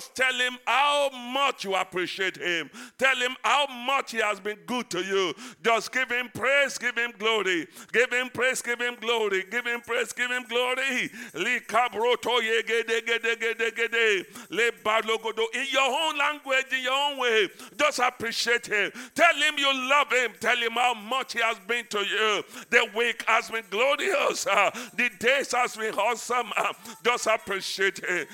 Just tell him how much you appreciate him. Tell him how much he has been good to you. Just give him praise, give him glory. Give him praise, give him glory. Give him praise, give him glory. In your own language, in your own way, just appreciate him. Tell him you love him. Tell him how much he has been to you. The week has been glorious. Uh, the days has been awesome. Uh, just appreciate him.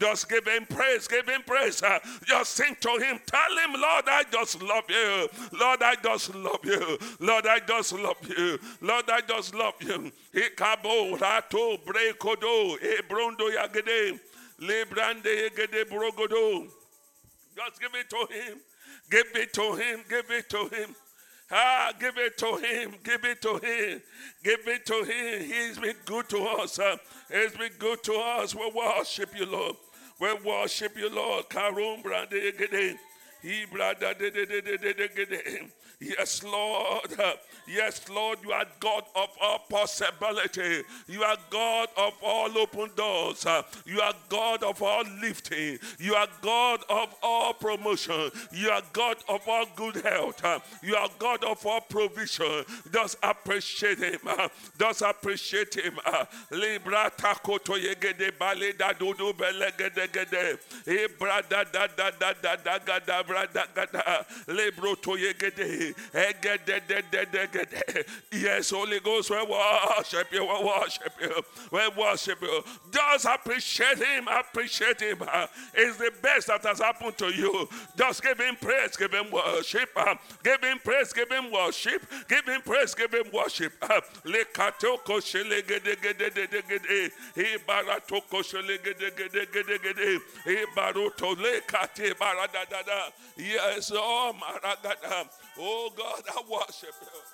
Just give him praise, give him praise. Just sing to him. Tell him, Lord, I just love you. Lord, I just love you. Lord, I just love you. Lord, I just love you. Ikabo rato brekodo ebrondo yagede lebrande yagede brogodo. Just give it to him. Give it to him. Give it to him. Ah, give it to him. Give it to him. Give it to him. He's been good to us. He's been good to us. We worship you, Lord. We worship you, Lord. Karum brande. He brada de de de de de de. Yes, Lord. Yes, Lord, you are God of all possibility. You are God of all open doors. You are God of all lifting. You are God of all promotion. You are God of all good health. You are God of all provision. Just appreciate Him. Just appreciate Him. Libra takoto yegede bale da dudu gede. Ebra da da da da da da bra da. Lebro to yegede. Yes, Holy Ghost, we worship you, we worship you, we worship you. Just appreciate Him, appreciate Him. It's the best that has happened to you. Just give Him praise, give Him worship. Give Him praise, give Him worship. Give Him praise, give Him worship. Yes, oh. Oh God, I worship you.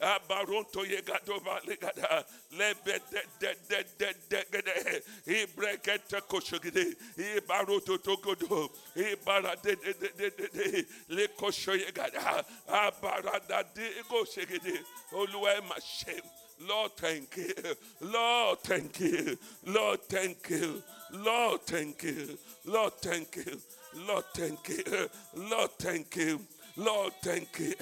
abaronto yegado ba legada lebe de de de de de gede ibrekete kosho gede ibaroto togodo ibara de de de de de de le kosho yegada abarada de oluwa ma shame Lord, thank you. Lord, thank you. Lord, thank you. Lord, thank you. Lord, thank you. Lord, thank you. Lord, thank you. Lord, thank you.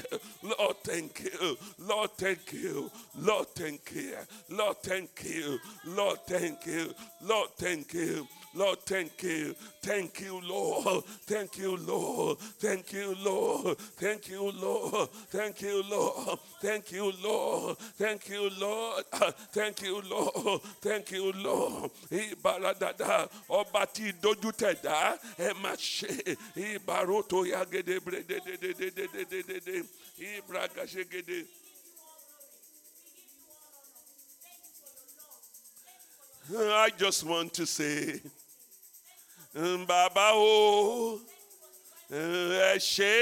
Lord, thank you. Lord, thank you. Lord, thank you. Lord, thank you. Lord, thank you. Lord, thank you. Lord, thank you. Thank you, Lord. Thank you, Lord. Thank you, Lord. Thank you, Lord. Thank you, Lord. Thank you, Lord. Thank you, Lord. Thank you, Lord. Thank you, Lord. I just want to say, Baba o, ṣé.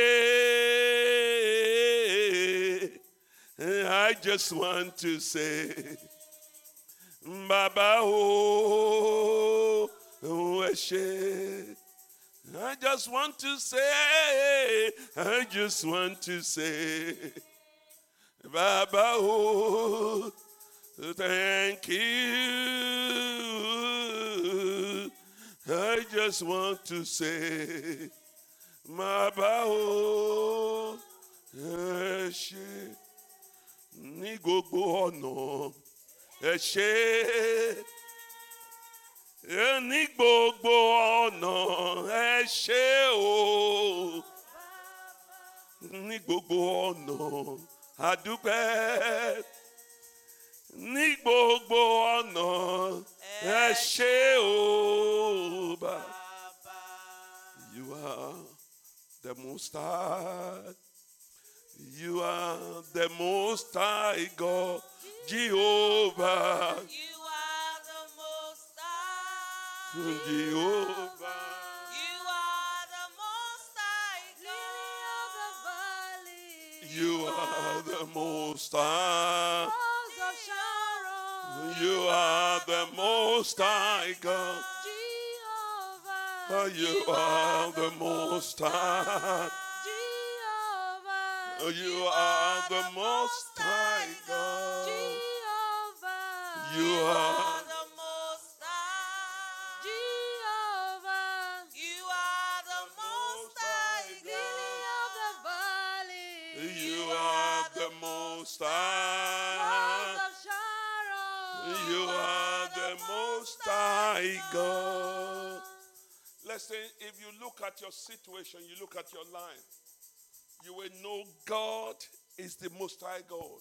Eh, I just want to say, Baba o, ẹ ṣé. I just want to say, I just want to say, Baba o, Thank you. I just want to say, ẹ ṣé ní gbogbo ọ̀nà. Ẹ ṣé. Ní gbogbo ọ̀nà. Ẹ ṣé o. Ní gbogbo ọ̀nà. Àdúpẹ́ ní gbogbo ọ̀nà. Ẹ ṣé o bá. You are the most high. You are the most high God, Jehovah, You are the most high. Mm, Jehovah. You are the most high God. You are the most high. Of Sharon. You are the most high God. Jehovah. You are the most high. Jehovah. You are the most high God. Jehovah. You are the most high. Jehovah. You are the most high Lily of the valley. You are the most high. Rose of Sharon. You are the most high God. Listen, if you look at your situation, you look at your life, you will know God is the most high God.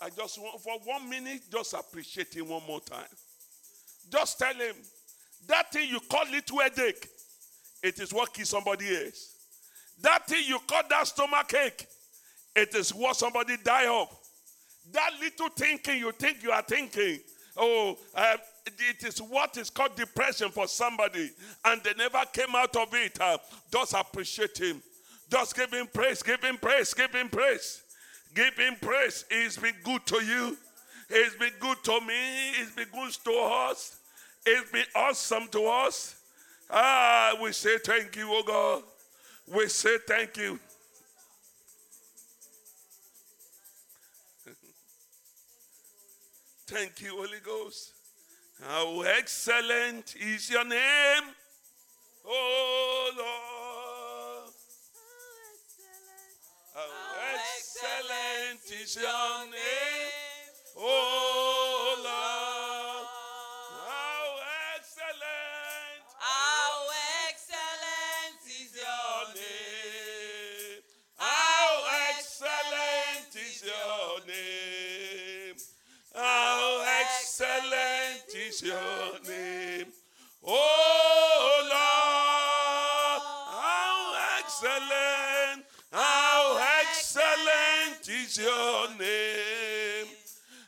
I just want, for one minute, just appreciate Him one more time. Just tell Him that thing you call little headache, it is what kills somebody else. That thing you call that stomach ache, it is what somebody die of. That little thinking you think you are thinking, oh, uh, it is what is called depression for somebody, and they never came out of it. Uh, just appreciate him. Just give him praise, give him praise, give him praise. Give him praise. He's been good to you. He's been good to me. He's been good to us. He's been awesome to us. Ah, we say thank you, oh God. We say thank you. Thank you, Holy Ghost. How excellent is your name, oh Lord. How excellent is your name, oh Lord. How excellent How excellent is your name. How excellent is your name. How excellent is your name. Oh Lord, how excellent, how excellent is your name.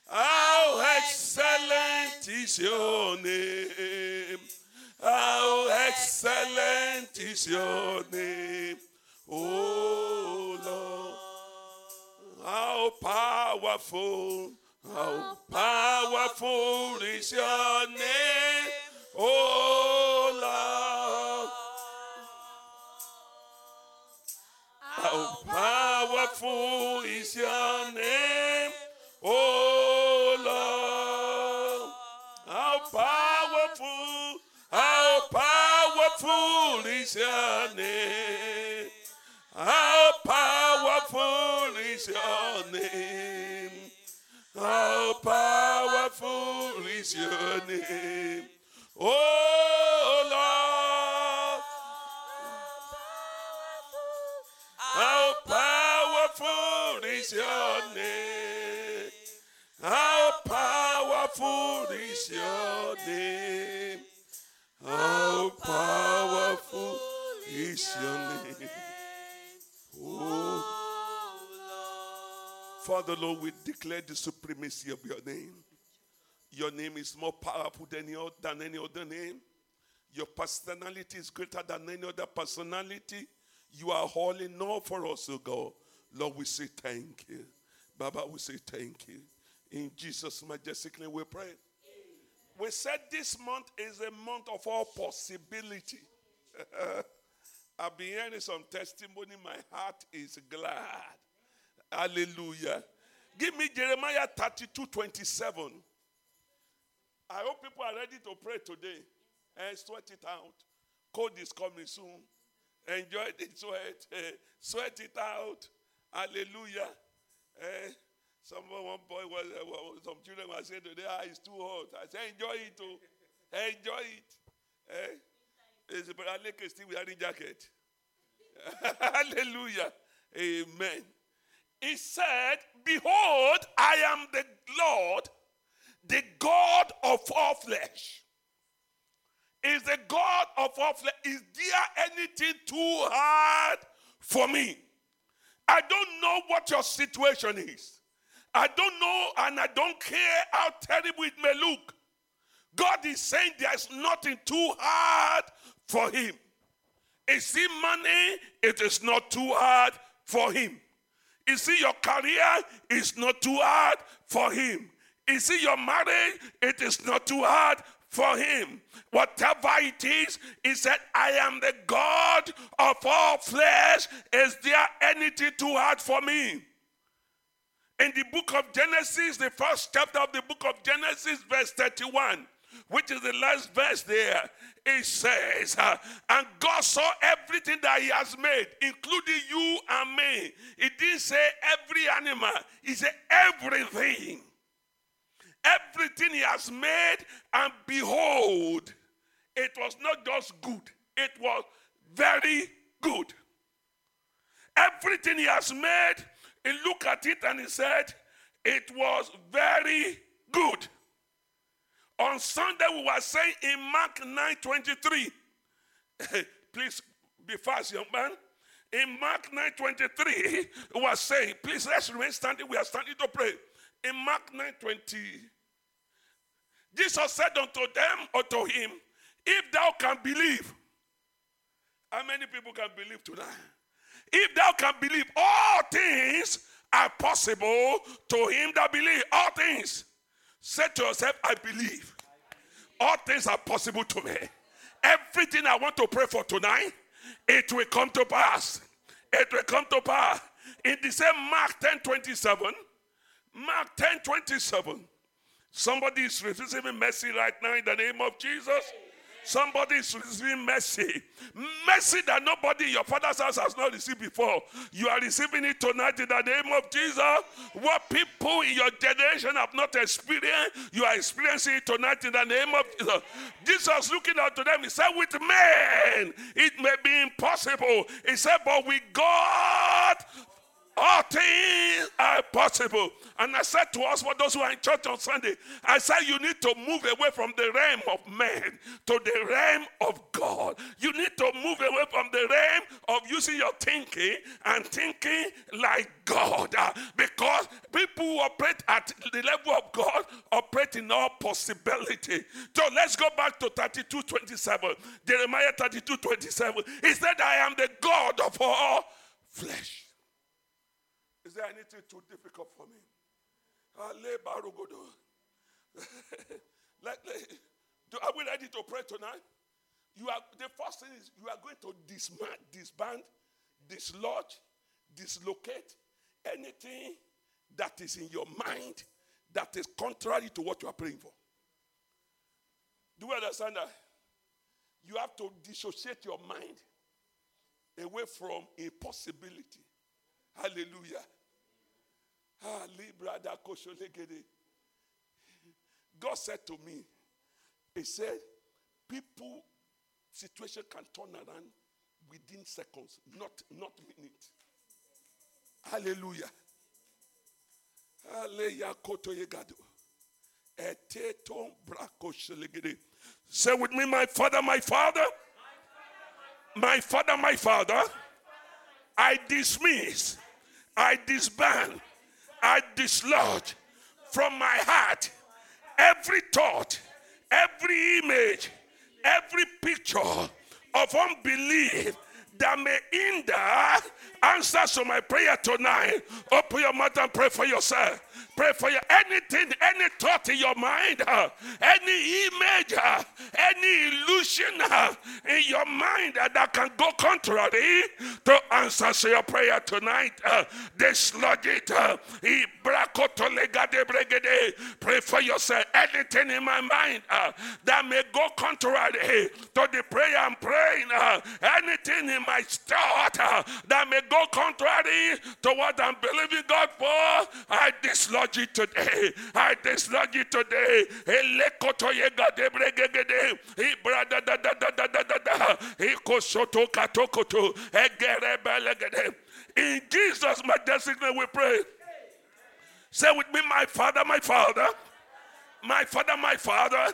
How excellent is your name. How excellent is your name. Oh Lord. How powerful, how powerful is your name, oh Lord. How powerful is your name, oh Lord. How powerful, how powerful is your name. How powerful is your name. How powerful is your name. Oh is your name. How powerful is your name. How powerful is your name. Oh. Father Lord, we declare the supremacy of your name. Your name is more powerful than any, than any other name. Your personality is greater than any other personality. You are all in for us, oh God. Lord, we say thank you. Baba, we say thank you. In Jesus' majestic name we pray. We said this month is a month of all possibility. I've been hearing some testimony. My heart is glad. Hallelujah. Give me Jeremiah 32 27. I hope people are ready to pray today and sweat it out. Code is coming soon. Enjoy the sweat. eh, sweat it out. Hallelujah. Eh, some one boy was, uh, some children were saying today, ah, it's too hot. I said, enjoy it, too. Enjoy it. Eh? Is Brother Lake still wearing jacket? Hallelujah. Amen. He said, Behold, I am the Lord, the God of all flesh. Is the God of all flesh. Is there anything too hard for me? I don't know what your situation is. I don't know and I don't care how terrible it may look. God is saying there's nothing too hard for him. You see, money, it is not too hard for him. You see, your career is not too hard for him. You see, your marriage, it is not too hard for him. Whatever it is, he said, I am the God of all flesh. Is there anything too hard for me? In the book of Genesis, the first chapter of the book of Genesis, verse 31, which is the last verse there, it says, uh, And God saw everything that He has made, including you and me. He didn't say every animal, He said everything. Everything He has made, and behold, it was not just good, it was very good. Everything He has made, He looked at it and He said, It was very good. On Sunday, we were saying in Mark 9 23, please be fast, young man. In Mark 9 23, we were saying, please let's remain standing. We are standing to pray. In Mark 9 20, Jesus said unto them, unto him, If thou can believe, how many people can believe tonight? If thou can believe, all things are possible to him that believe. All things. Say to yourself, I believe. All things are possible to me. Everything I want to pray for tonight, it will come to pass. It will come to pass. In the same Mark 10 27, Mark 10 27, somebody is receiving mercy right now in the name of Jesus. Somebody is receiving mercy. Mercy that nobody in your father's house has not received before. You are receiving it tonight in the name of Jesus. What people in your generation have not experienced, you are experiencing it tonight in the name of Jesus. Jesus looking out to them, he said, With men it may be impossible. He said, But with God, all things are possible. And I said to us, for those who are in church on Sunday, I said you need to move away from the realm of man to the realm of God. You need to move away from the realm of using your thinking and thinking like God. Because people who operate at the level of God operate in all possibility. So let's go back to 32 27. Jeremiah 32 27. He said, I am the God of all flesh. There anything too difficult for me? Like, like, do- are we ready to pray tonight? You are the first thing is you are going to dismount, disband, dislodge, dislocate anything that is in your mind that is contrary to what you are praying for. Do you understand that? You have to dissociate your mind away from a possibility. Hallelujah. Ah, Libra da kosholegede. Ah, God said to me, He said, people, situation can turn around within seconds, not, not minutes. Hallelujah. Say with me, my father, my father. My father, my father. I dismiss, I disband, I dislodge from my heart every thought, every image, every picture of unbelief that may hinder answers to my prayer tonight. Open your mouth and pray for yourself. Pray for you. anything, any thought in your mind, uh, any image, uh, any illusion uh, in your mind that can go contrary to answers to your prayer tonight. Uh, dislodge it. Uh, pray for yourself. Anything in my mind uh, that may go contrary to the prayer I'm praying, anything in my thought that may go contrary to what I'm believing God for, I dislodge it today. I dislodge it today. In Jesus' majestic name we pray. Say with me, my father, my father, my father, my father,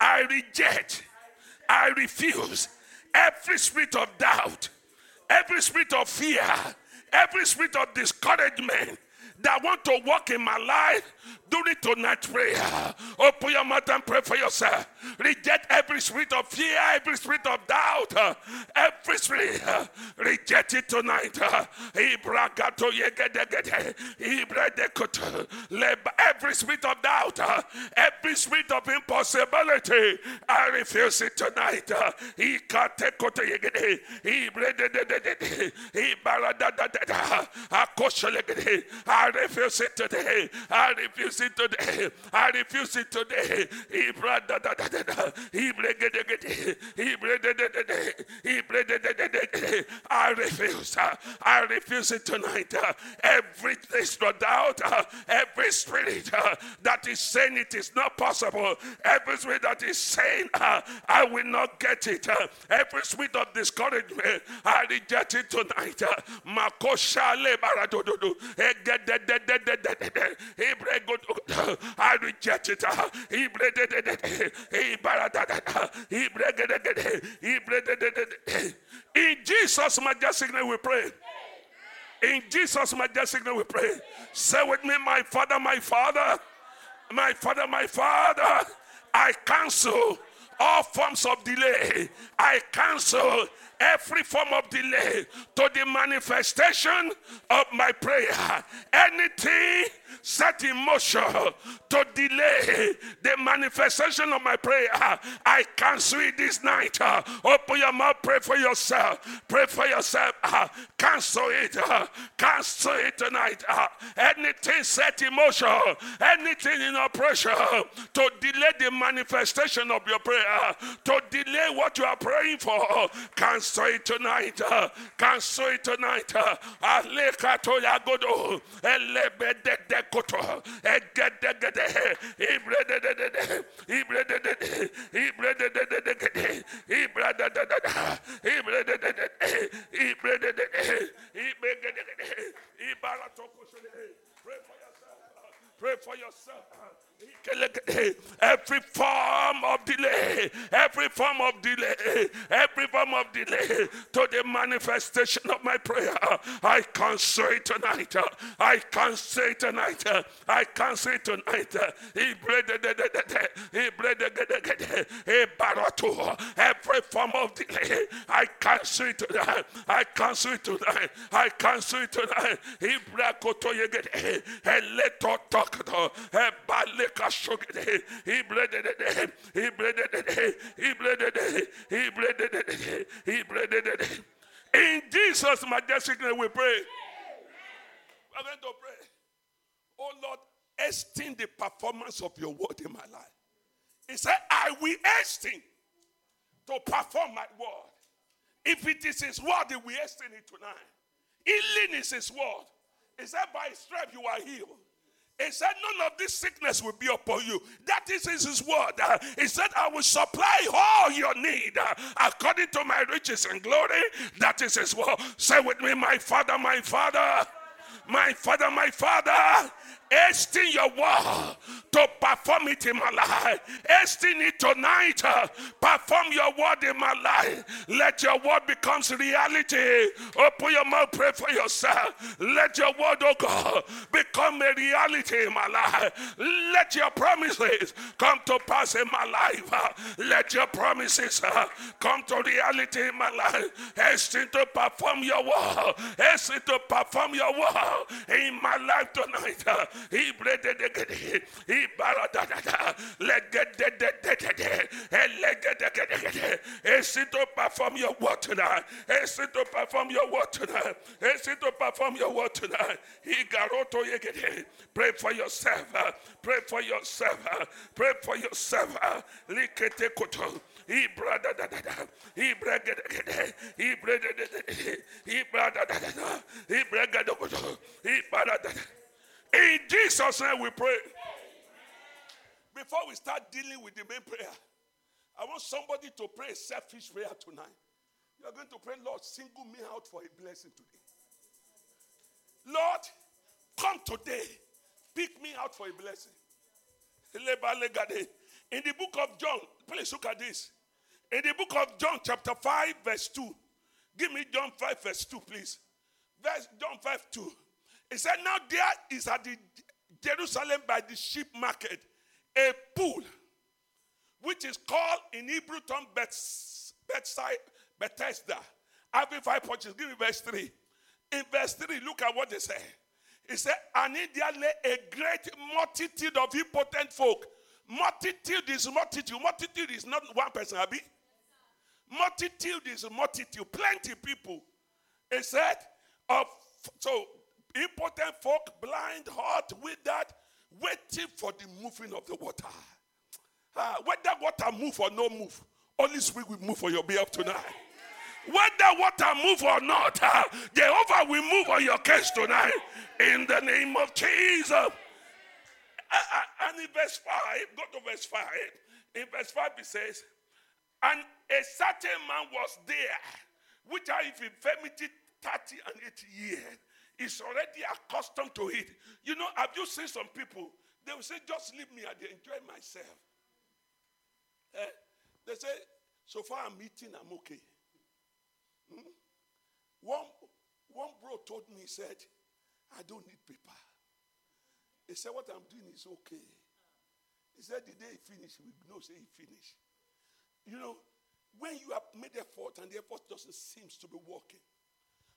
I reject, I refuse every spirit of doubt, every spirit of fear, every spirit of discouragement that want to walk in my life during tonight prayer. Open your mouth and pray for yourself. Reject every spirit of fear, every spirit of doubt, every spirit. reject it tonight. Every spirit of doubt, every spirit of impossibility, I refuse it tonight. yegede, ibredededede, ibaradadadada, akoshelegede. I refuse it today. I refuse it today. I refuse it today. Ibradadadadada, ibregedegede, ibredededede, ibredededede. I refuse. I refuse it tonight. Every of doubt, every spirit that is saying it is not possible, every spirit that is saying I will not get it, every spirit of discouragement, I reject it tonight. uh, Makoshale baradododo, egedededededede, ibregododo, I reject it. ibredededede. In Jesus' majestic name we pray. In Jesus' majestic name we pray. Say with me, my father, my father, my father, my father. I cancel all forms of delay. I cancel every form of delay to the manifestation of my prayer. Anything set in motion to delay the manifestation of my prayer, I cancel it this night. Open your mouth, pray for yourself. Pray for yourself. Cancel it. Cancel it tonight. Anything set in motion, anything in operation to delay the manifestation of your prayer, to delay what you are praying for, cancel it tonight. Cancel it tonight. Elebededekoto, egedegede, ibredededede, ibrededede, ibredededede, ibradadadada, ibrededede, ibrededede, ibegedegede, ibaratokoshede. Pray for yourself. Pray for yourself. Every form of delay, every form of delay, every form of delay to the manifestation of my prayer, I cancel it tonight. Uh, I cancel it tonight. Uh, I cancel it tonight. Every form of delay, I cancel it tonight. I cancel it tonight. I cancel it tonight. Ibrakoto yegede, eleto tokoto, ebaleka shogede, ibredede, ibredede, ibredede, ibredede, ibredede. In Jesus' majestic name we pray. We're going to pray. Oh Lord, hasten the performance of your word in my life. He said, I will hasten to perform my word. If it is his word, he will hasten it tonight. Healing is his word. He said, By his stripe you are healed. He said, None of this sickness will be upon you. That is his word. He said, I will supply all your need according to my riches and glory. That is his word. Say with me, my father, my father, my father, my father. Hasten your word to perform it in my life. Hasten it tonight. Perform your word in my life. Let your word becomes reality. Open your mouth, pray for yourself. Let your word, oh God, become a reality in my life. Let your promises come to pass in my life. Let your promises uh, come to reality in my life. Hasten to perform your word. Hasten to perform your word in my life tonight. Hasten to perform your word tonight. Hasten to perform your word tonight. Hasten to perform your word tonight. Pray for yourself. Pray for yourself. Pray for yourself. Likete koto. Brada da da da. He brega da da da. He brega da da da. Brada da da da. He brega da koto. He brada da da. In Jesus' name we pray. Before we start dealing with the main prayer, I want somebody to pray a selfish prayer tonight. You are going to pray, Lord, single me out for a blessing today. Lord, come today. Pick me out for a blessing. In the book of John, please look at this. In the book of John, chapter 5, verse 2. Give me John 5, verse 2, please. Verse John 5, 2. It said, Now there is at the Jerusalem by the sheep market a pool, which is called in Hebrew tongue Bethesda. Having five porches. Give me verse 3. In verse 3, look at what they say. He said, And in there lay a great multitude of impotent folk. Multitude is multitude. Multitude is not one person, Abby. Multitude is multitude. Plenty people. He said, of so impotent folk, blind, hot, withered, waiting for the moving of the water. Ah, whether water move or no move, Holy Spirit will move for your behalf tonight. Whether water move or not, ah, Jehovah will move on your case tonight. In the name of Jesus. Ah, ah, and in verse 5, go to verse 5. In verse 5, it says, And a certain man was there, which of infirmity 30 and 80 years. Is already accustomed to it. You know, have you seen some people? They will say, just leave me, I enjoy myself. Eh, They say, so far I'm eating, I'm okay. Hmm? One, one bro told me, he said, I don't need paper. He said, what I'm doing is okay. He said, the day he finished, we know say he finished. You know, when you have made effort and the effort doesn't seem to be working.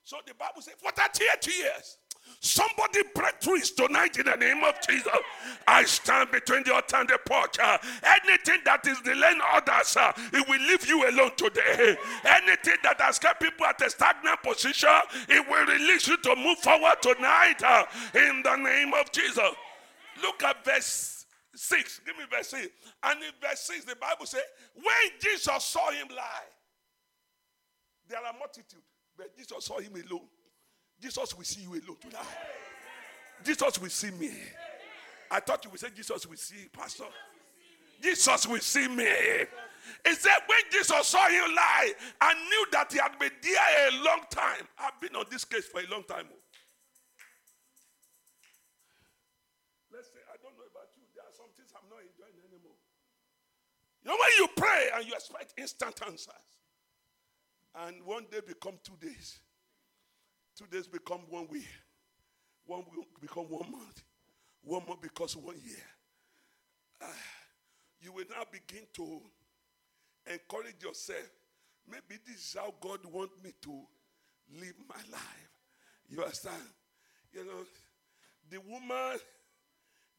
So the Bible says, for 38 years, somebody breakthrough is tonight in the name of Jesus. I stand between the altar and the porch. uh, anything that is delaying others, uh, it will leave you alone today. Anything that has kept people at a stagnant position, it will release you to move forward tonight uh, in the name of Jesus. Look at verse 6. Give me verse 6. And in verse 6, the Bible says, when Jesus saw him lie, there are multitude, but Jesus saw him alone. Jesus will see you alone tonight. Jesus will see me. I thought you would say Jesus will see Pastor. Jesus will see me. He said when Jesus saw him lie I knew that he had been there a long time. I've been on this case for a long time. Let's say, I don't know about you. There are some things I'm not enjoying anymore. You know, when you pray and you expect instant answers, and one day become two days, two days become one week, one week become one month, one month becomes one year. Ah, you will now begin to encourage yourself. Maybe this is how God wants me to live my life. You understand? You know, the woman,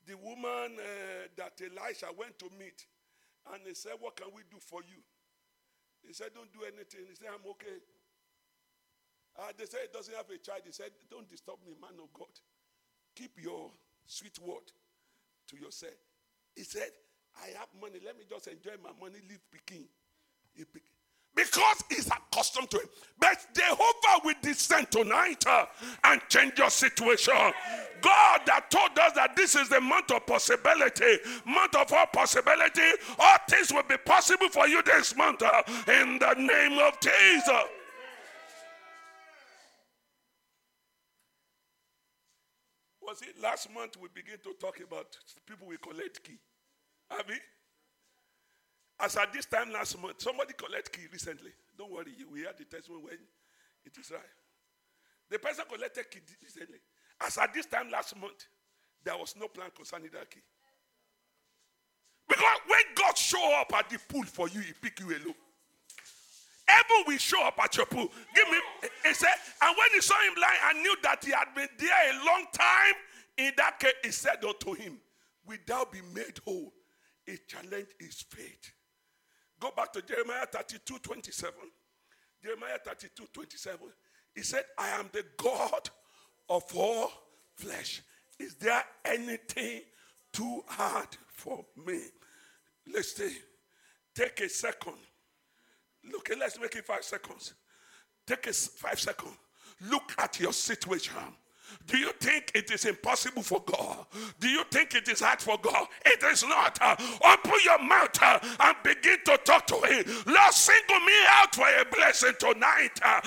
the woman uh, that Elisha went to meet, and he said, "What can we do for you?" He said, Don't do anything. He said, I'm okay. Uh, they said, He doesn't have a child. He said, Don't disturb me, man of God. Keep your sweet word to yourself. He said, I have money. Let me just enjoy my money, leave Peking. He Because he's accustomed to it. But Jehovah will descend tonight uh, and change your situation. God that told us that this is the month of possibility, month of all possibility, all things will be possible for you this month uh, in the name of Jesus. Was it last month we began to talk about people we collect key? Have we? As at this time last month, somebody collected key recently. Don't worry, we had the testimony when it is right. The person collected key recently. As at this time last month, there was no plan concerning that key. Because when God show up at the pool for you, he pick you alone. Heaven will show up at your pool. Give me, he said, and when he saw him lying and knew that he had been there a long time, in that case, he said unto him, Without be made whole, he challenged his faith. Go back to Jeremiah 32 27. Jeremiah 32 27. He said, I am the God of all flesh. Is there anything too hard for me? Let's see. Take a second. Look, let's make it five seconds. Take a five seconds. Look at your situation. Do you think it is impossible for God? Do you think it is hard for God? It is not. Uh, open your mouth uh, and begin to talk to Him. Lord, single me out for a blessing tonight. Uh,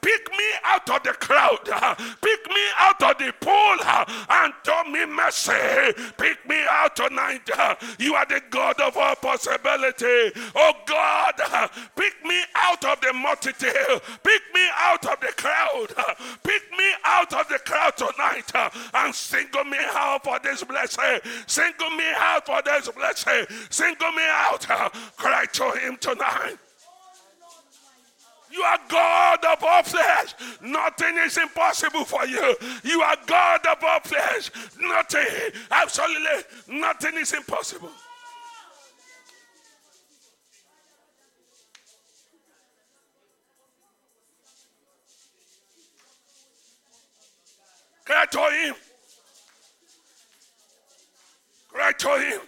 pick me out of the crowd. Pick me out of the pool and do me mercy. Pick me out tonight. you are the God of all possibility. Oh God, pick me out of the multitude. Pick me out of the crowd. pick me out of the crowd tonight uh, and single me out for this blessing. Single me out for this blessing. Single me out. Uh, cry to him tonight. You are God above flesh. Nothing is impossible for you. You are God above flesh. Nothing, absolutely nothing is impossible. Cry to him. Cry to him.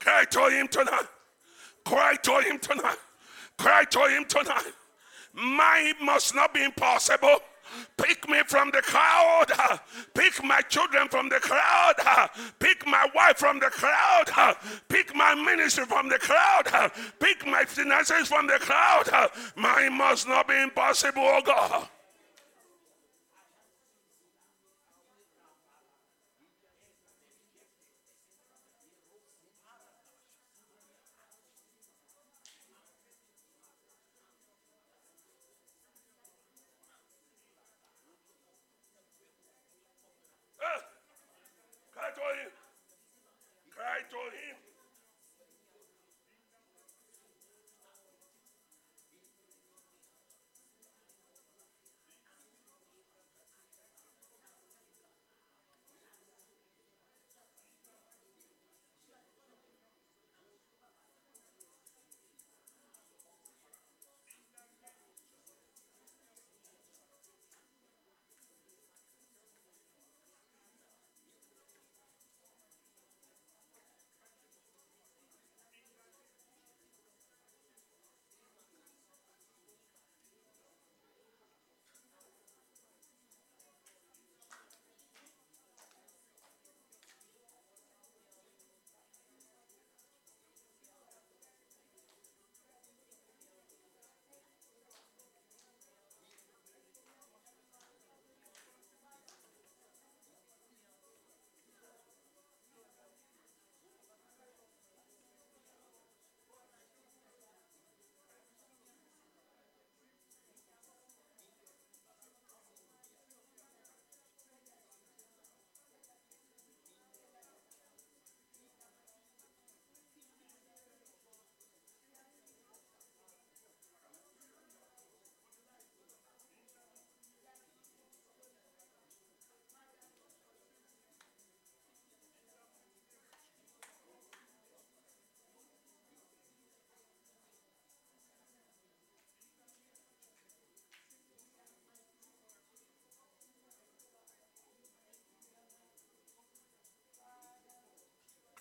Cry to him tonight. Cry to him tonight. Cry to him tonight. Mine must not be impossible. Pick me from the crowd. Pick my children from the crowd. Pick my wife from the crowd. Pick my ministry from the crowd. Pick my finances from the crowd. Mine must not be impossible, oh God.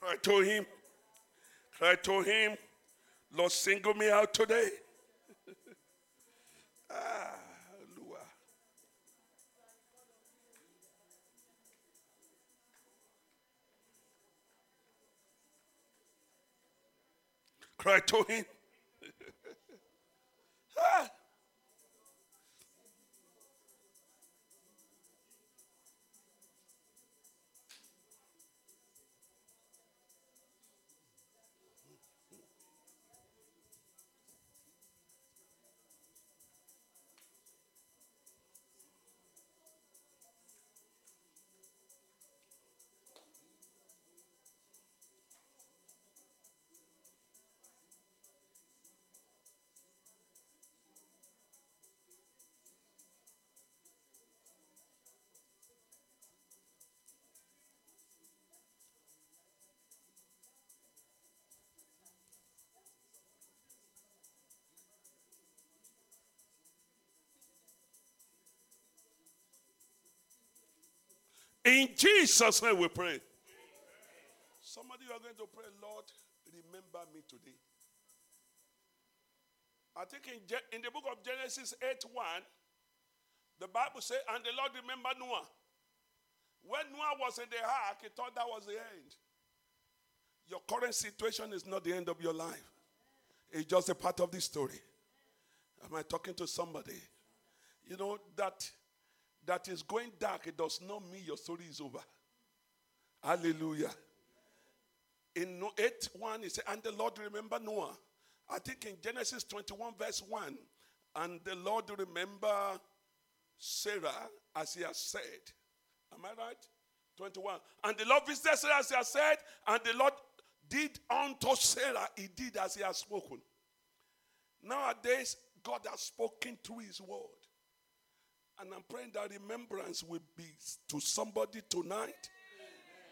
Cry to him. Cry to him. Lord, single me out today. ah, Cry to him. In Jesus' name we pray. Somebody you are going to pray, Lord, remember me today. I think in, in the book of Genesis 8 1, the Bible says, and the Lord remembered Noah. When Noah was in the ark, he thought that was the end. Your current situation is not the end of your life, it's just a part of the story. Am I talking to somebody? You know, that that is going dark, it does not mean your story is over. Hallelujah. In 8 1, it said, And the Lord remember Noah. I think in Genesis 21, verse 1, and the Lord remember Sarah as he has said. Am I right? 21. And the Lord visited Sarah as he has said, and the Lord did unto Sarah, he did as he has spoken. Nowadays, God has spoken through his word. And I'm praying that remembrance will be to somebody tonight.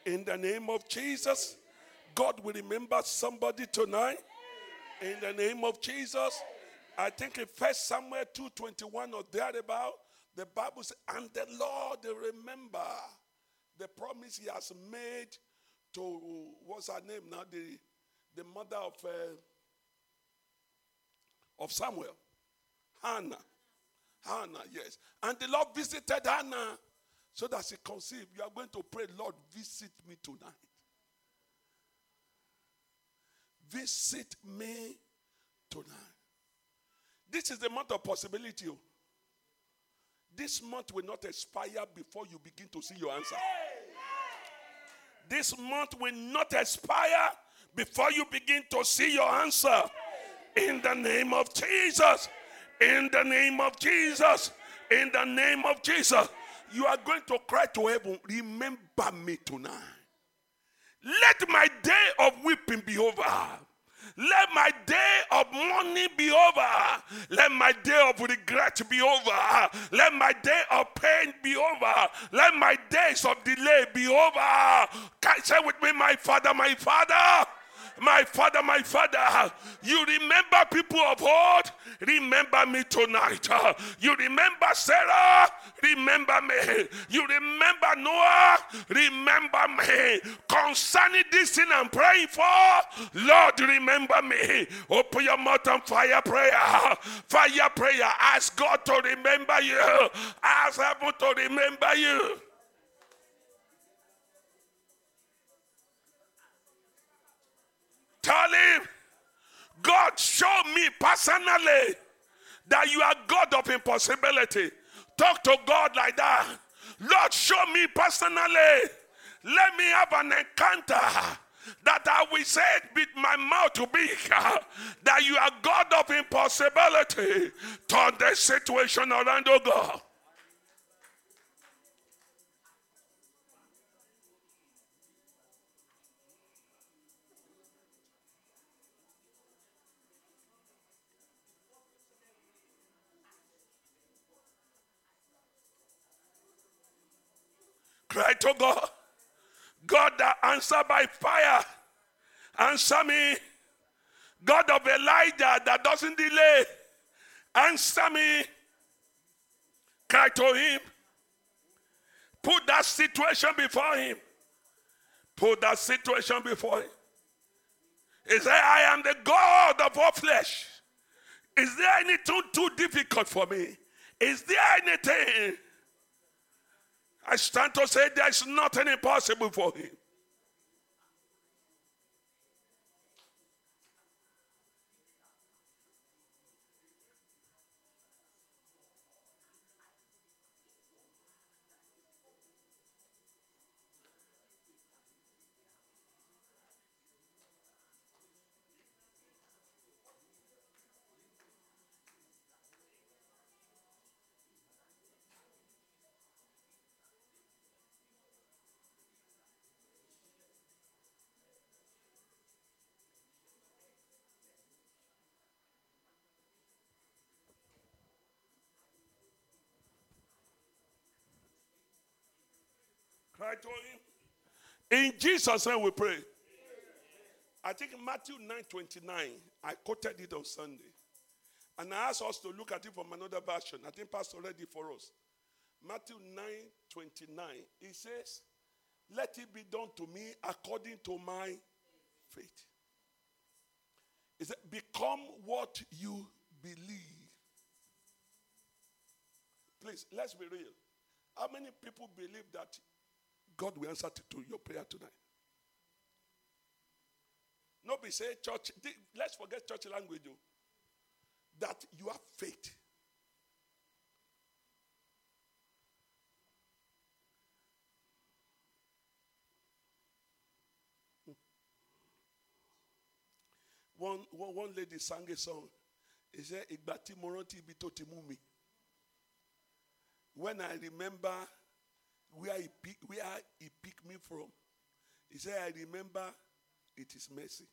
In the name of Jesus, God will remember somebody tonight. In the name of Jesus, I think in First Samuel 2:21 or thereabout, the Bible says, "And the Lord remember the promise He has made to what's her name now, the the mother of uh, of Samuel, Hannah." Hannah, yes. And the Lord visited Hannah so that she conceived. You are going to pray, Lord, visit me tonight. Visit me tonight. This is the month of possibility. oh. This month will not expire before you begin to see your answer. This month will not expire before you begin to see your answer. In the name of Jesus. In the name of Jesus. In the name of Jesus. You are going to cry to heaven, remember me tonight. Let my day of weeping be over. Let my day of mourning be over. Let my day of regret be over. Let my day of pain be over. Let my days of delay be over. Say with me, my father, my father? My father, my father, you remember people of old, remember me tonight. You remember Sarah, remember me. You remember Noah, remember me. Concerning this thing I'm praying for, Lord, remember me. Open your mouth and fire prayer. Fire prayer. Ask God to remember you. Ask heaven to remember you. Tell him, God, show me personally that you are God of impossibility. Talk to God like that. Lord, show me personally. Let me have an encounter that I will say it with my mouth to be that you are God of impossibility. Turn the situation around, oh God. Cry to God. God that answer by fire. Answer me. God of Elijah that doesn't delay. Answer me. Cry to him. Put that situation before him. Put that situation before him. He said, I am the God of all flesh. Is there anything too difficult for me? Is there anything? I stand to say there's nothing impossible for him. Him? In Jesus' name we pray. I think Matthew 9 29, I quoted it on Sunday. And I asked us to look at it from another version. I think Pastor read it for us. Matthew 9 29. He says, Let it be done to me according to my faith. He said, Become what you believe. Please, let's be real. How many people believe that God will answer to, to your prayer tonight? Nobody say church. Let's forget church language. Though, that you have faith. One, one, one lady sang a song. He said, Ìgbà tí mo. When I remember where he, pick, where he picked me from, he said, I remember it is mercy.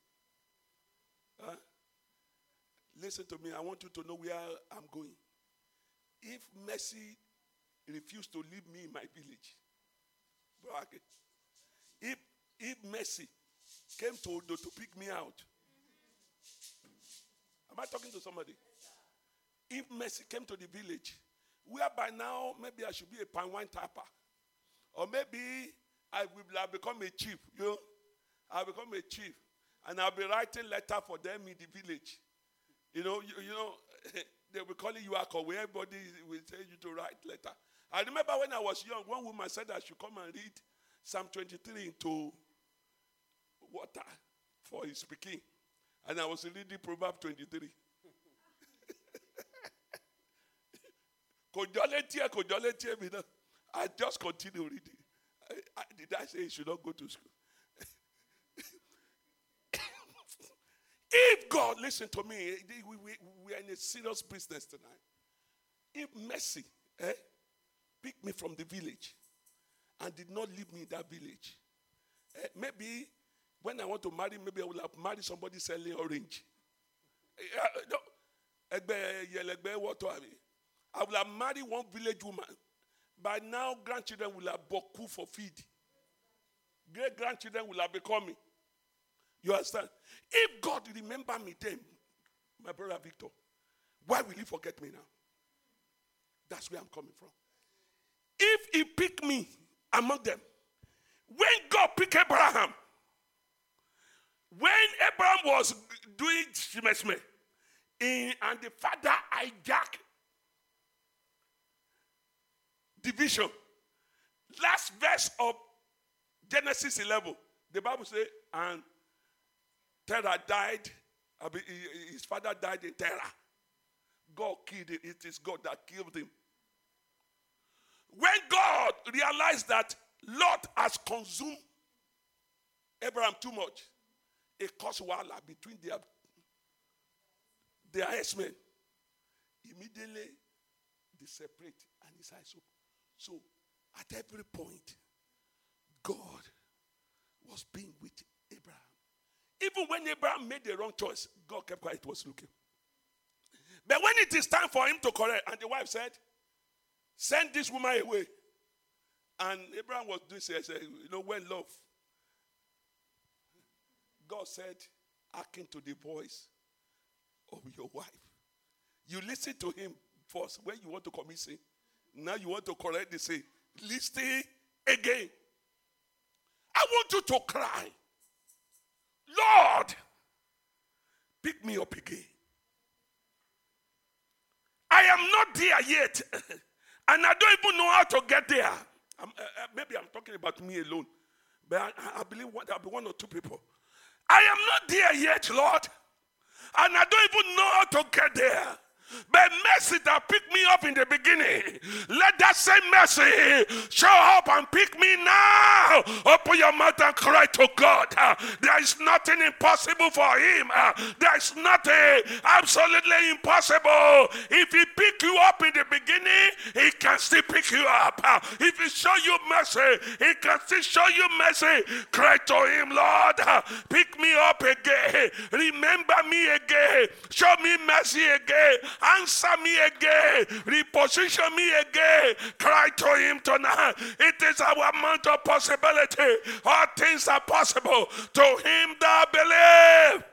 Huh? Listen to me. I want you to know where I'm going. If mercy refused to leave me in my village, if, if mercy came to, to pick me out, am I talking to somebody? If mercy came to the village, where by now maybe I should be a pan wine tapper, or maybe I will have become a chief, you know, I'll become a chief, and I'll be writing letter for them in the village. You know, you, you know, they will call you Yuako, where everybody will tell you to write letter. I remember when I was young, one woman said I should come and read Psalm 23 into water for his speaking. And I was reading Proverbs 23. I just continue reading. I, I, did I say he should not go to school? if God, listen to me, we, we, we are in a serious business tonight. If mercy eh, picked me from the village and did not leave me in that village, eh, maybe when I want to marry, maybe I will have married somebody selling orange. Eh. I will have married one village woman. By now, grandchildren will have boku for feed. Great grandchildren will have become me. You understand? If God remember me then, my brother Victor, why will he forget me now? That's where I'm coming from. If he picked me among them, when God picked Abraham, when Abraham was doing shimeshme, and the father hijacked division, last verse of Genesis 11, the Bible says, and Terah died. His father died in Terah. God killed him. It is God that killed him. When God realized that Lot has consumed Abraham too much, it caused wala between their, their herdsmen. Immediately, they separate and his eyes open. So, at every point, God was being with Abraham. Even when Abraham made the wrong choice, God kept quiet, was looking. But when it is time for him to correct, and the wife said, Send this woman away. And Abraham was doing said, You know, when love, God said, Hearken to the voice of your wife. You listen to him first when you want to commit sin. Now you want to correct the say, Listen again. I want you to cry. Lord, pick me up again. I am not there yet, and I don't even know how to get there. I'm, uh, uh, maybe I'm talking about me alone, but I, I believe there'll be one or two people. I am not there yet, Lord, and I don't even know how to get there. But mercy that picked me up in the beginning, let that same mercy show up and pick me now. Open your mouth and cry to God. There is nothing impossible for Him. There is nothing absolutely impossible. If He pick you up in the beginning, He can still pick you up. If He show you mercy, He can still show you mercy. Cry to Him, Lord. Pick me up again. Remember me again. Show me mercy again. Answer me again. Reposition me again. Cry to him tonight. It is our month of possibility. All things are possible to him that believe.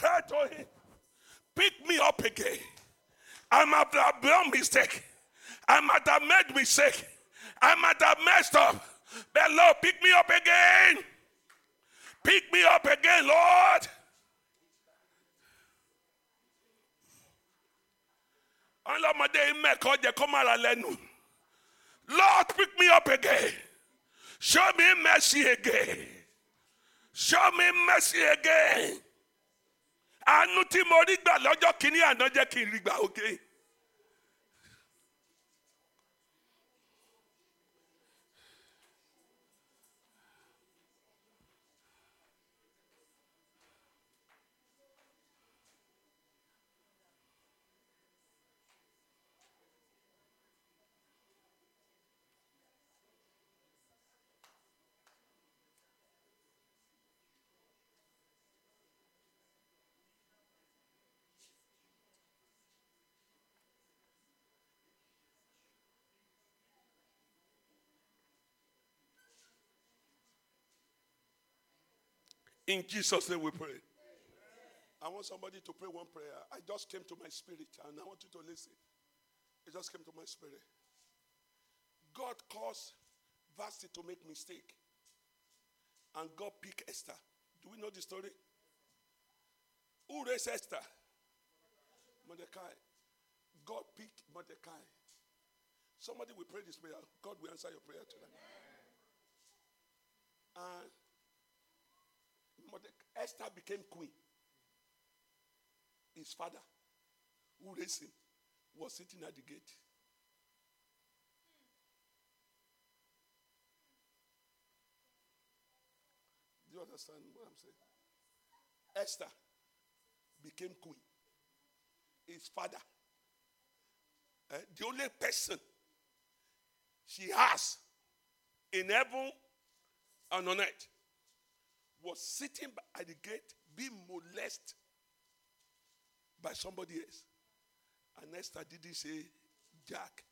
Cry to him. Pick me up again. I might have done mistake. I might have made mistake. I might have messed up. But Lord, pick me up again. Pick me up again, Lord. lord pick me up again show me mercy again show me mercy again àánú tí mo rí gbà lọ́jọ́ kìíní àná jẹ́ kí n rí gbà òkè. In Jesus' name we pray. I want somebody to pray one prayer. I just came to my spirit and I want you to listen. It just came to my spirit. God caused Vashti to make mistake. And God picked Esther. Do we know the story? Who raised Esther? Mordecai. God picked Mordecai. Somebody will pray this prayer. God will answer your prayer tonight. And Esther became queen. His father, who raised him, was sitting at the gate. Do you understand what I'm saying? Esther became queen. His father, eh, the only person she has in heaven and on earth, was sitting at the gate being molested by somebody else. And Esther didn't say, Jack.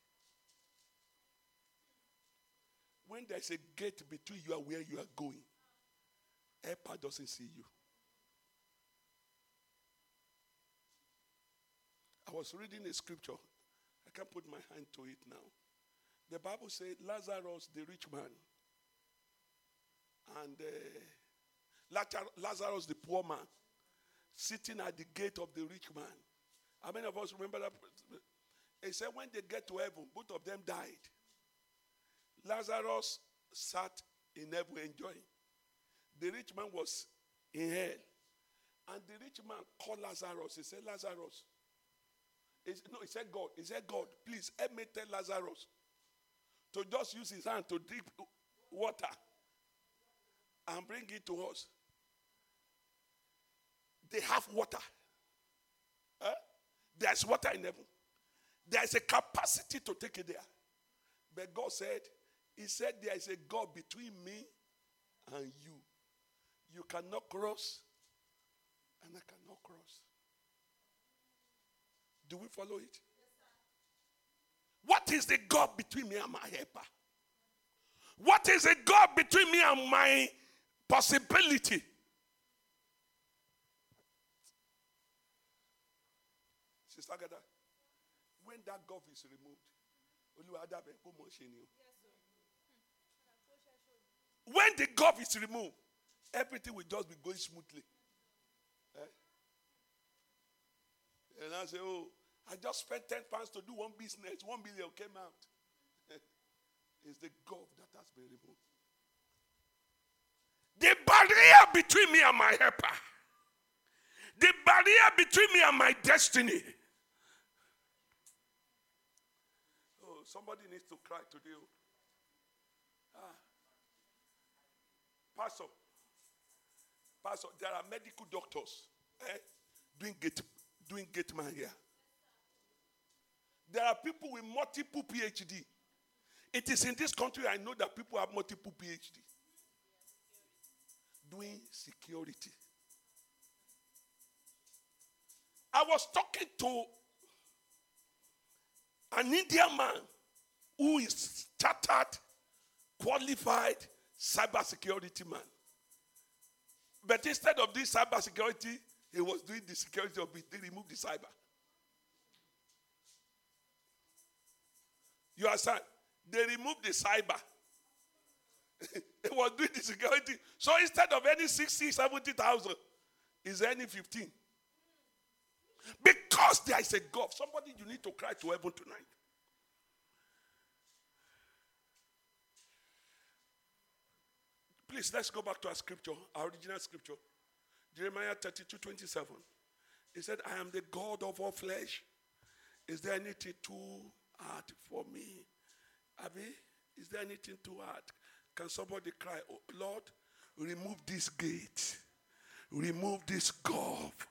When there's a gate between you and where you are going, Epa doesn't see you. I was reading a scripture. I can't put my hand to it now. The Bible said Lazarus, the rich man, and uh, Lazarus, the poor man, sitting at the gate of the rich man. How many of us remember that? He said, when they get to heaven, both of them died. Lazarus sat in heaven enjoying. The rich man was in hell. And the rich man called Lazarus. He said, Lazarus. He said, no, he said, God. He said, God, please help me tell Lazarus to just use his hand to drink water and bring it to us. They have water. Eh? Huh? There's water in heaven. There's a capacity to take it there. But God said, He said, There is a God between me and you. You cannot cross, and I cannot cross. Do we follow it? What is the God between me and my helper? What is the God between me and my possibility? Sister Gada, when that gulf is removed, when the gulf is removed, everything will just be going smoothly. Eh? And I say, oh, I just spent 10 pounds to do one business, one million came out. it's the gulf that has been removed. The barrier between me and my helper, the barrier between me and my destiny. Oh, somebody needs to cry today. Ah. Pastor, Pastor, there are medical doctors eh, doing gate doing gate man here. There are people with multiple PhD. It is in this country I know that people have multiple PhD doing security. I was talking to an Indian man who is chartered, qualified cybersecurity man. But instead of this cybersecurity, he was doing the security of it. They removed the cyber. You understand? They removed the cyber. he was doing the security. So instead of any 60, 70,000, is any 15. Because there is a God. Somebody you need to cry to heaven tonight. Please, let's go back to our scripture, our original scripture. Jeremiah 32 27. He said, I am the God of all flesh. Is there anything too hard for me? Abby, is there anything too hard? Can somebody cry, oh, Lord, remove this gate, remove this gulf.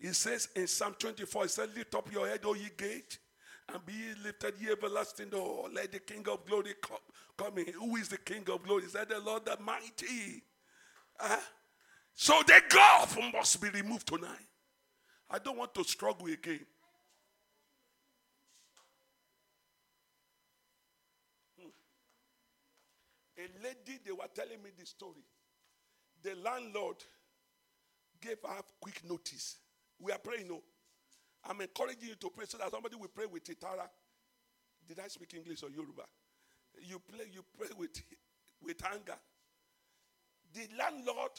He says in Psalm 24, he said, Lift up your head, O ye gate, and be ye lifted, ye everlasting door. Let the King of glory come, come in. Who is the King of glory? Is that The Lord the mighty. Huh? So the gulf must be removed tonight. I don't want to struggle again. Hmm. A lady, they were telling me this story. The landlord gave her quick notice. We are praying, no. I'm encouraging you to pray so that somebody will pray with Itara. Did I speak English or Yoruba? You play, you pray with with anger. The landlord,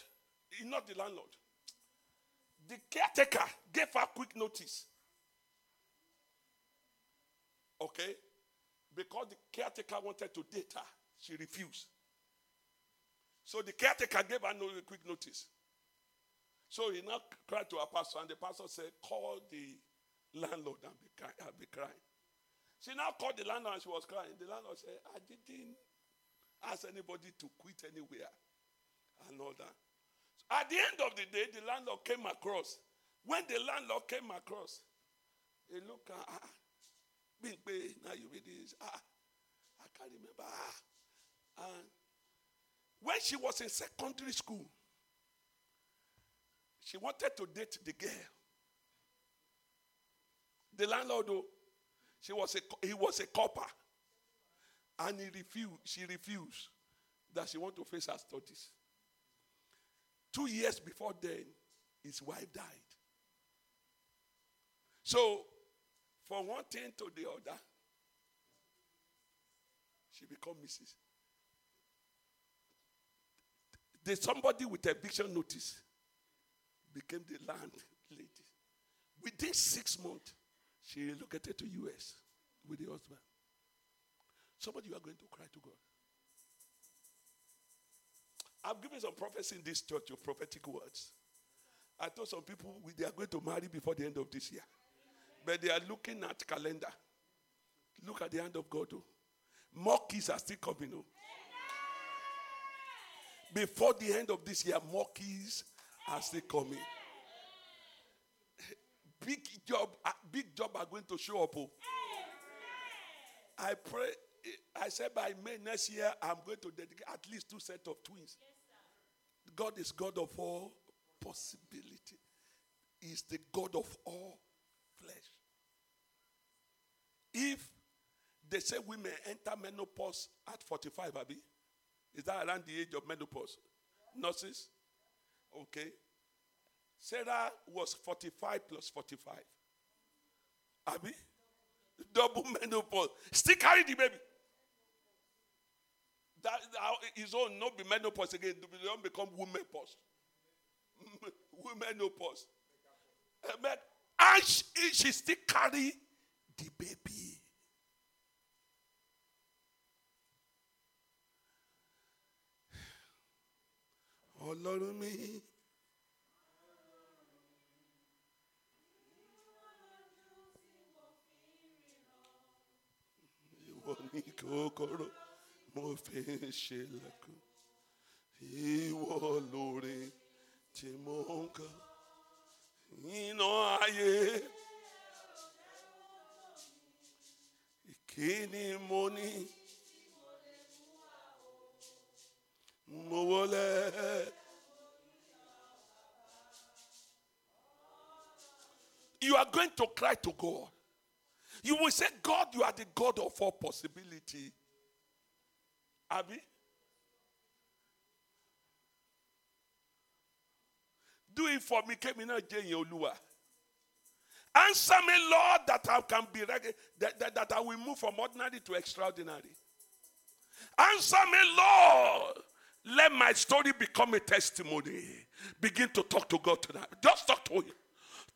not the landlord, the caretaker gave her quick notice. Okay? Because the caretaker wanted to date her, she refused. So the caretaker gave her no quick notice. So he now cried to our pastor, and the pastor said, Call the landlord and be, cry, and be crying. She now called the landlord and she was crying. The landlord said, I didn't ask anybody to quit anywhere and all that. So at the end of the day, the landlord came across. When the landlord came across, he looked at ah, Big now you read this. Ah, I can't remember. Ah. And when she was in secondary school, she wanted to date the girl. The landlord, though, she was a, he was a copper. And he refused, she refused that she want to face her studies. Two years before then, his wife died. So, from one thing to the other, she become Mrs. There's somebody with eviction notice became the landlady. Within six months, she relocated to US with the husband. Somebody you are going to cry to God. I've given some prophecy in this church of prophetic words. I told some people they are going to marry before the end of this year. But they are looking at calendar. Look at the hand of God. Oh. More keys are still coming. Oh. Before the end of this year, more keys are still coming. Big job, uh, big job are going to show up. Oh. I pray. I said by May next year, I'm going to dedicate at least two sets of twins. God is God of all possibility. He's the God of all flesh. If they say women enter menopause at 45, Abby, is that around the age of menopause? Nurses? Okay. Sarah was 45 plus 45. Abby? Double menopause. Still carry the baby. That, that his not be menopause again. They don't become women pause. women pause. Amen. And she, she still carry the baby. Ọlọ́run mi. ní kòkòrò mo fi ṣe ìwọ tí mo ayé mo ní mo wọlé. You are going to cry to God. You will say, God, you are the God of all possibility. Abby? Do it for me. Answer me, Lord, that I can be that, that, that I will move from ordinary to extraordinary. Answer me, Lord. Let my story become a testimony. Begin to talk to God tonight. Just talk to Him.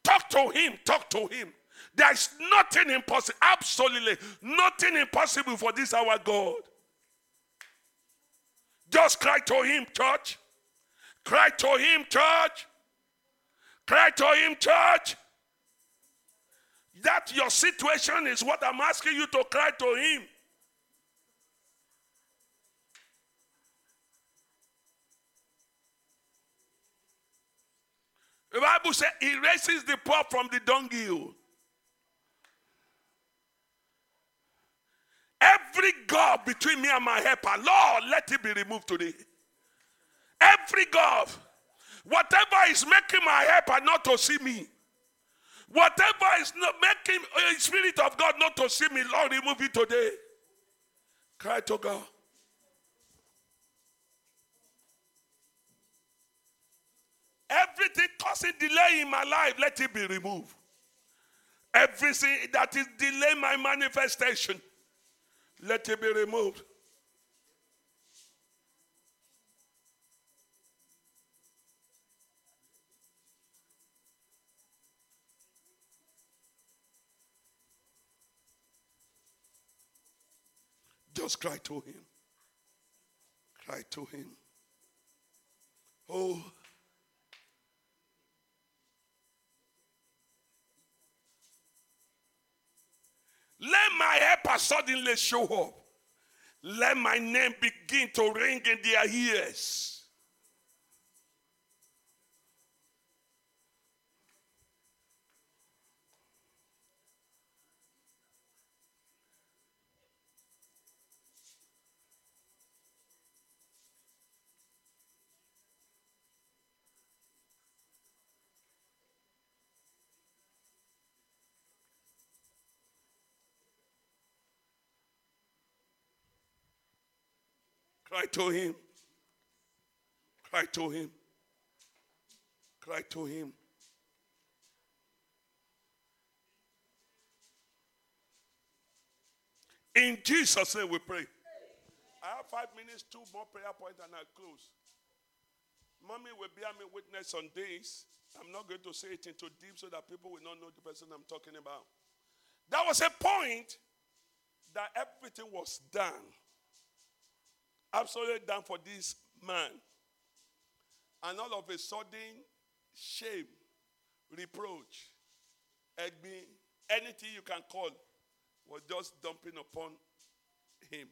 Talk to Him. Talk to Him. There's nothing impossible. Absolutely nothing impossible for this our God. Just cry to Him, church. Cry to Him, church. Cry to Him, church. That your situation is what I'm asking you to cry to Him. The Bible says he raises the poor from the dunghill. Every God between me and my helper, Lord, let it be removed today. Every God, whatever is making my helper not to see me, whatever is not making the spirit of God not to see me, Lord, remove it today. Cry to God. Everything causing delay in my life, let it be removed. Everything that is delaying my manifestation, let it be removed. Just cry to him. Cry to him. Oh, Let my helper suddenly show up. Let my name begin to ring in their ears. Cry to him. Cry to him. Cry to him. In Jesus' name we pray. I have five minutes, two more prayer points, and I close. Mommy will bear me witness on this. I'm not going to say it into deep so that people will not know the person I'm talking about. That was a point that everything was done absolutely done for this man. And all of a sudden, shame, reproach, anything you can call, was just dumping upon him.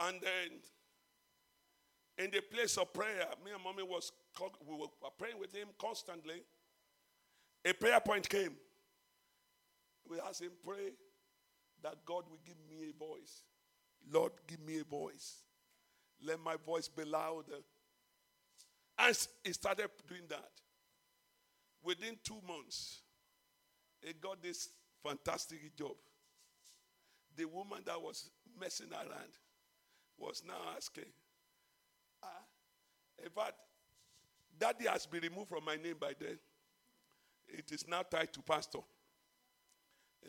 And then, in the place of prayer, me and mommy was we were praying with him constantly. A prayer point came. We asked him pray that God will give me a voice. Lord, give me a voice. Let my voice be louder. And he started doing that. Within two months, he got this fantastic job. The woman that was messing around was now asking, ah, in fact, daddy has been removed from my name by then. It is now tied to pastor.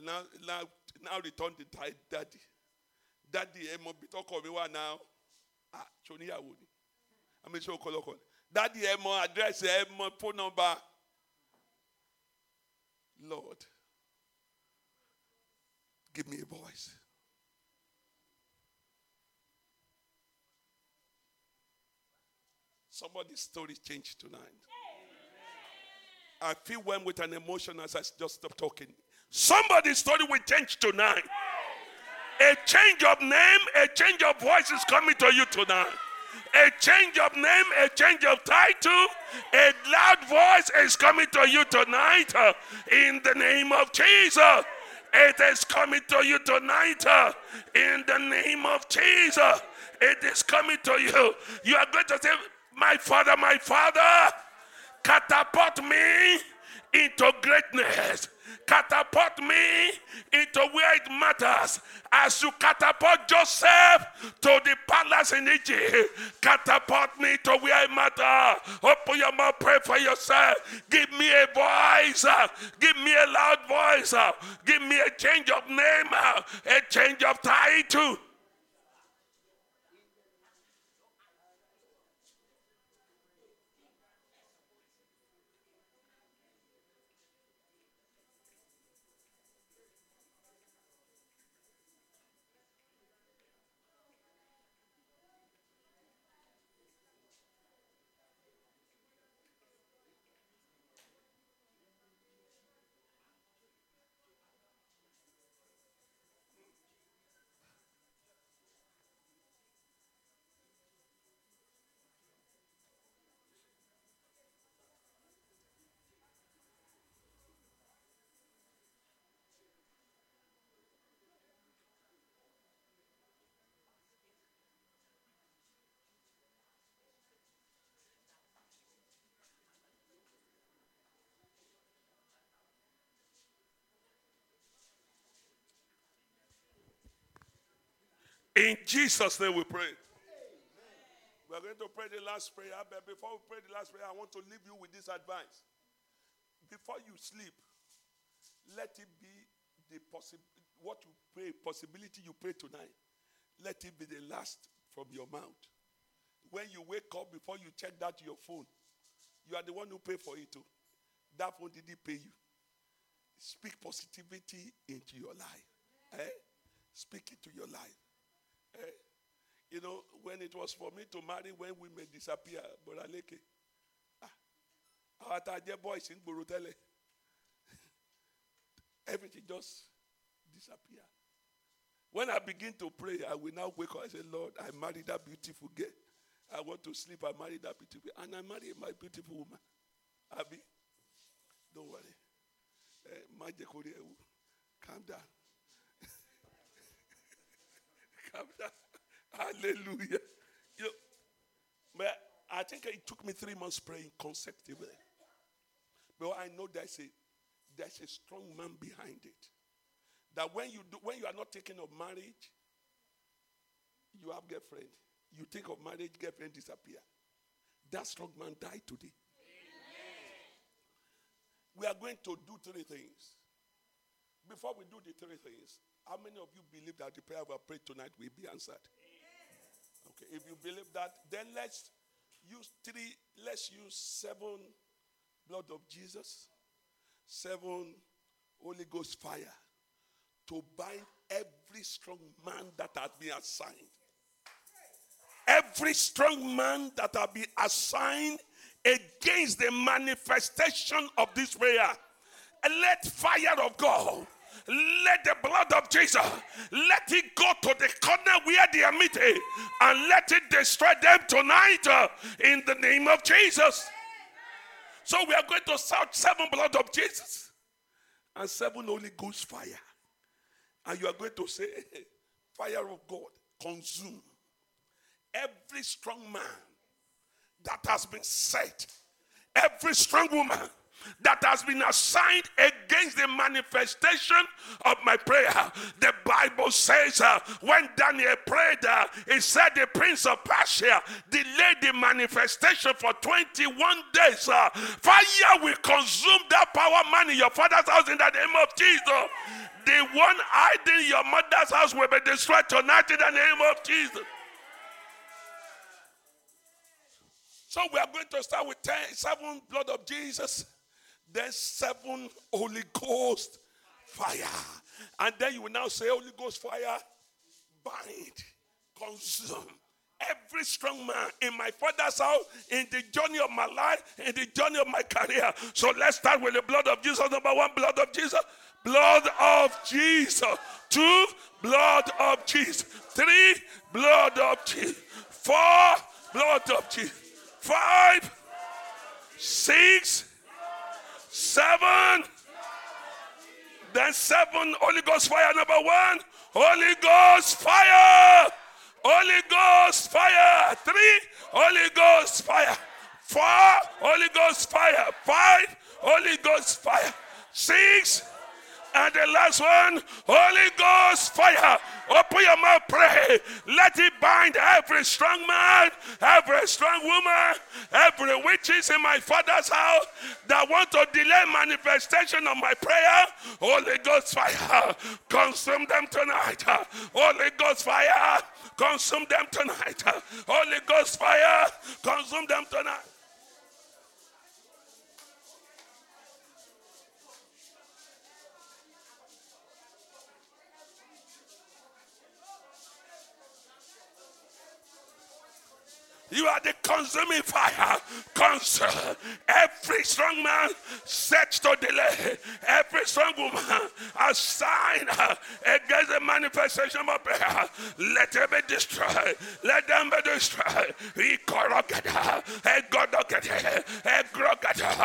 Now, now, now return the title daddy. Daddy, ẹ mọ bí tọkọ mi wà now. Ah, ṣoníyàwó ni. Àmì ṣe ọkọlọkọ ni. Daddy, eh, ẹ mọ address eh, ẹ mọ phone number. Lord, give me a voice. Somebody's story changed tonight. I feel one with an emotion as I just stopped talking. Somebody's story will change tonight. A change of name, a change of voice is coming to you tonight. A change of name, a change of title, a loud voice is coming to you tonight uh, in the name of Jesus. It is coming to you tonight uh, in the name of Jesus. It is coming to you. You are going to say, My father, my father catapult me into greatness. Catapult me into where it matters. As you catapult Joseph to the palace in Egypt, catapult me to where it matters. Open your mouth, pray for yourself. Give me a voice. Give me a loud voice. Give me a change of name, a change of title. In Jesus' name we pray. We are going to pray the last prayer. But before we pray the last prayer, I want to leave you with this advice. Before you sleep, let it be the possi- what you pray, possibility you pray tonight. Let it be the last from your mouth. When you wake up, before you check that your phone, you are the one who pay for it too. That phone didn't pay you. Speak positivity into your life. Eh? Speak it to your life. Eh? You know, when it was for me to marry, when women disappear, but Aleke, ah, our target boys in Borotele, everything just disappear. When I begin to pray, I will now wake up and say, Lord, I married that beautiful girl. I want to sleep. I married that beautiful, and I married my beautiful woman. Abby, don't worry. Eh, Calm down. Down. Hallelujah. You know, but I think it took me three months praying consecutively. But I know there's a there's a strong man behind it. That when you do when you are not thinking of marriage, you have girlfriend. You think of marriage, girlfriend disappear. That strong man died today. We are going to do three things. Before we do the three things, how many of you believe that the prayer we prayed tonight will be answered? Okay, if you believe that, then let's use three, let's use seven blood of Jesus, seven Holy Ghost fire to bind every strong man that has been assigned. Every strong man that has been assigned against the manifestation of this prayer. And let fire of God let the blood of Jesus let it go to the corner where they are meeting and let it destroy them tonight uh, in the name of Jesus. So we are going to shout seven blood of Jesus and seven Holy Ghost fire. And you are going to say, Fire of God, consume every strong man that has been set, every strong woman that has been assigned against the manifestation of my prayer. The Bible says uh, when Daniel prayed, uh, he said the prince of Persia delayed the manifestation for 21 days. Uh, fire will consume that power man in your father's house in the name of Jesus. The one hiding in your mother's house will be destroyed tonight in the name of Jesus. So we are going to start with ten, seven blood of Jesus, then seven Holy Ghost fire. And then you will now say, Holy Ghost fire, bind, consume. Every strong man in my father's house, in the journey of my life, in the journey of my career. So let's start with the blood of Jesus. Number one, blood of Jesus. Blood of Jesus. Two, blood of Jesus. Three, blood of Jesus. Four, blood of Jesus. Five, six, seven. Then seven, Holy Ghost fire. Number one, Holy Ghost fire. Holy Ghost fire. Three, Holy Ghost fire. Four, Holy Ghost fire. Five, Holy Ghost fire. Six, and the last one, Holy Ghost fire. Open your mouth, pray. Let it bind every strong man, every strong woman, every witches in my father's house that want to delay manifestation of my prayer. Holy Ghost fire. Consume them tonight. Holy Ghost fire. Consume them tonight. Holy Ghost fire. Consume them tonight. You are the consuming fire. Consume every strong man set to delay, every strong woman assigned against the manifestation of prayer. Let them be destroyed. Let them be destroyed. We corrogata, a godogata, a grogata,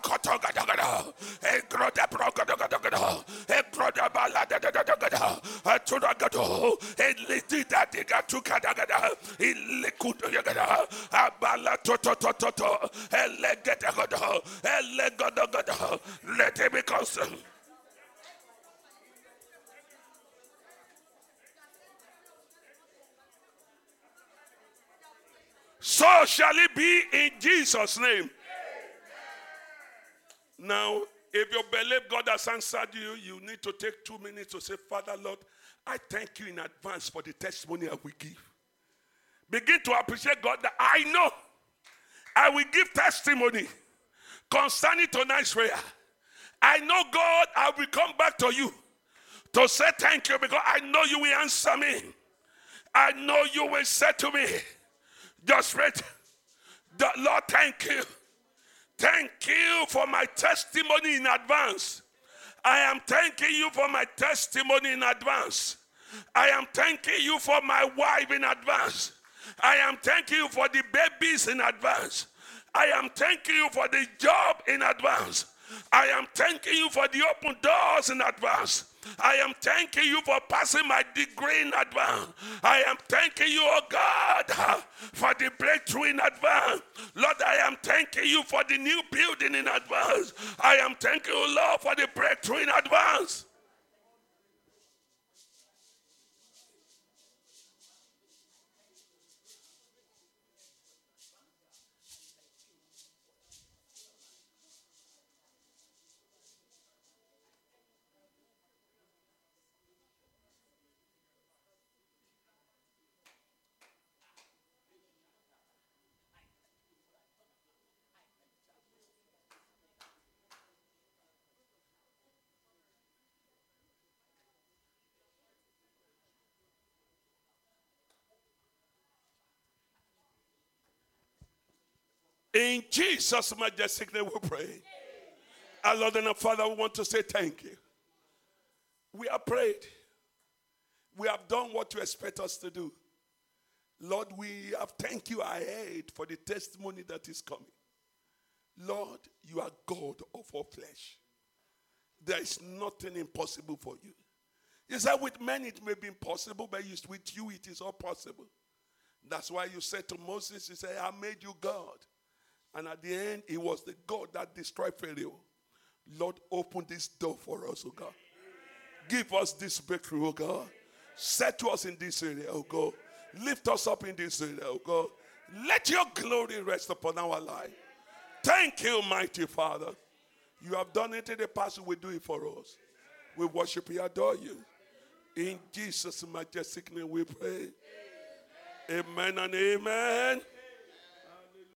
kotogadagada, egroda brogadagada, egroda baladagada, atudagado, elitida digatukadagada, ilikudagada, abala totototo, elegedagada, elegodagada, let it be consumed. So shall it be in Jesus' name. Now, if you believe God has answered you, you need to take two minutes to say, Father, Lord, I thank you in advance for the testimony I will give. Begin to appreciate God that I know I will give testimony concerning tonight's prayer. I know, God, I will come back to you to say thank you because I know you will answer me. I know you will say to me, just read, the Lord, thank you. Thank you for my testimony in advance. I am thanking you for my testimony in advance. I am thanking you for my wife in advance. I am thanking you for the babies in advance. I am thanking you for the job in advance. I am thanking you for the open doors in advance. I am thanking you for passing my degree in advance. I am thanking you, oh God, for the breakthrough in advance. Lord, I am thanking you for the new building in advance. I am thanking you, Lord, for the breakthrough in advance. In Jesus' majestic name we pray. Our Lord and our Father, we want to say thank you. We have prayed. We have done what you expect us to do. Lord, we have thank you ahead for the testimony that is coming. Lord, you are God of all flesh. There is nothing impossible for you. You said with men it may be impossible, but with you it is all possible. That's why you said to Moses, You said, I made you God. And at the end, it was the God that destroyed Pharaoh. Lord, open this door for us, oh God. Give us this breakthrough, oh God. Set us in this area, oh God. Lift us up in this area, oh God. Let your glory rest upon our life. Thank you, mighty Father. You have done it in the past, will do it for us. We worship you, adore you. In Jesus' majestic name we pray. Amen and amen.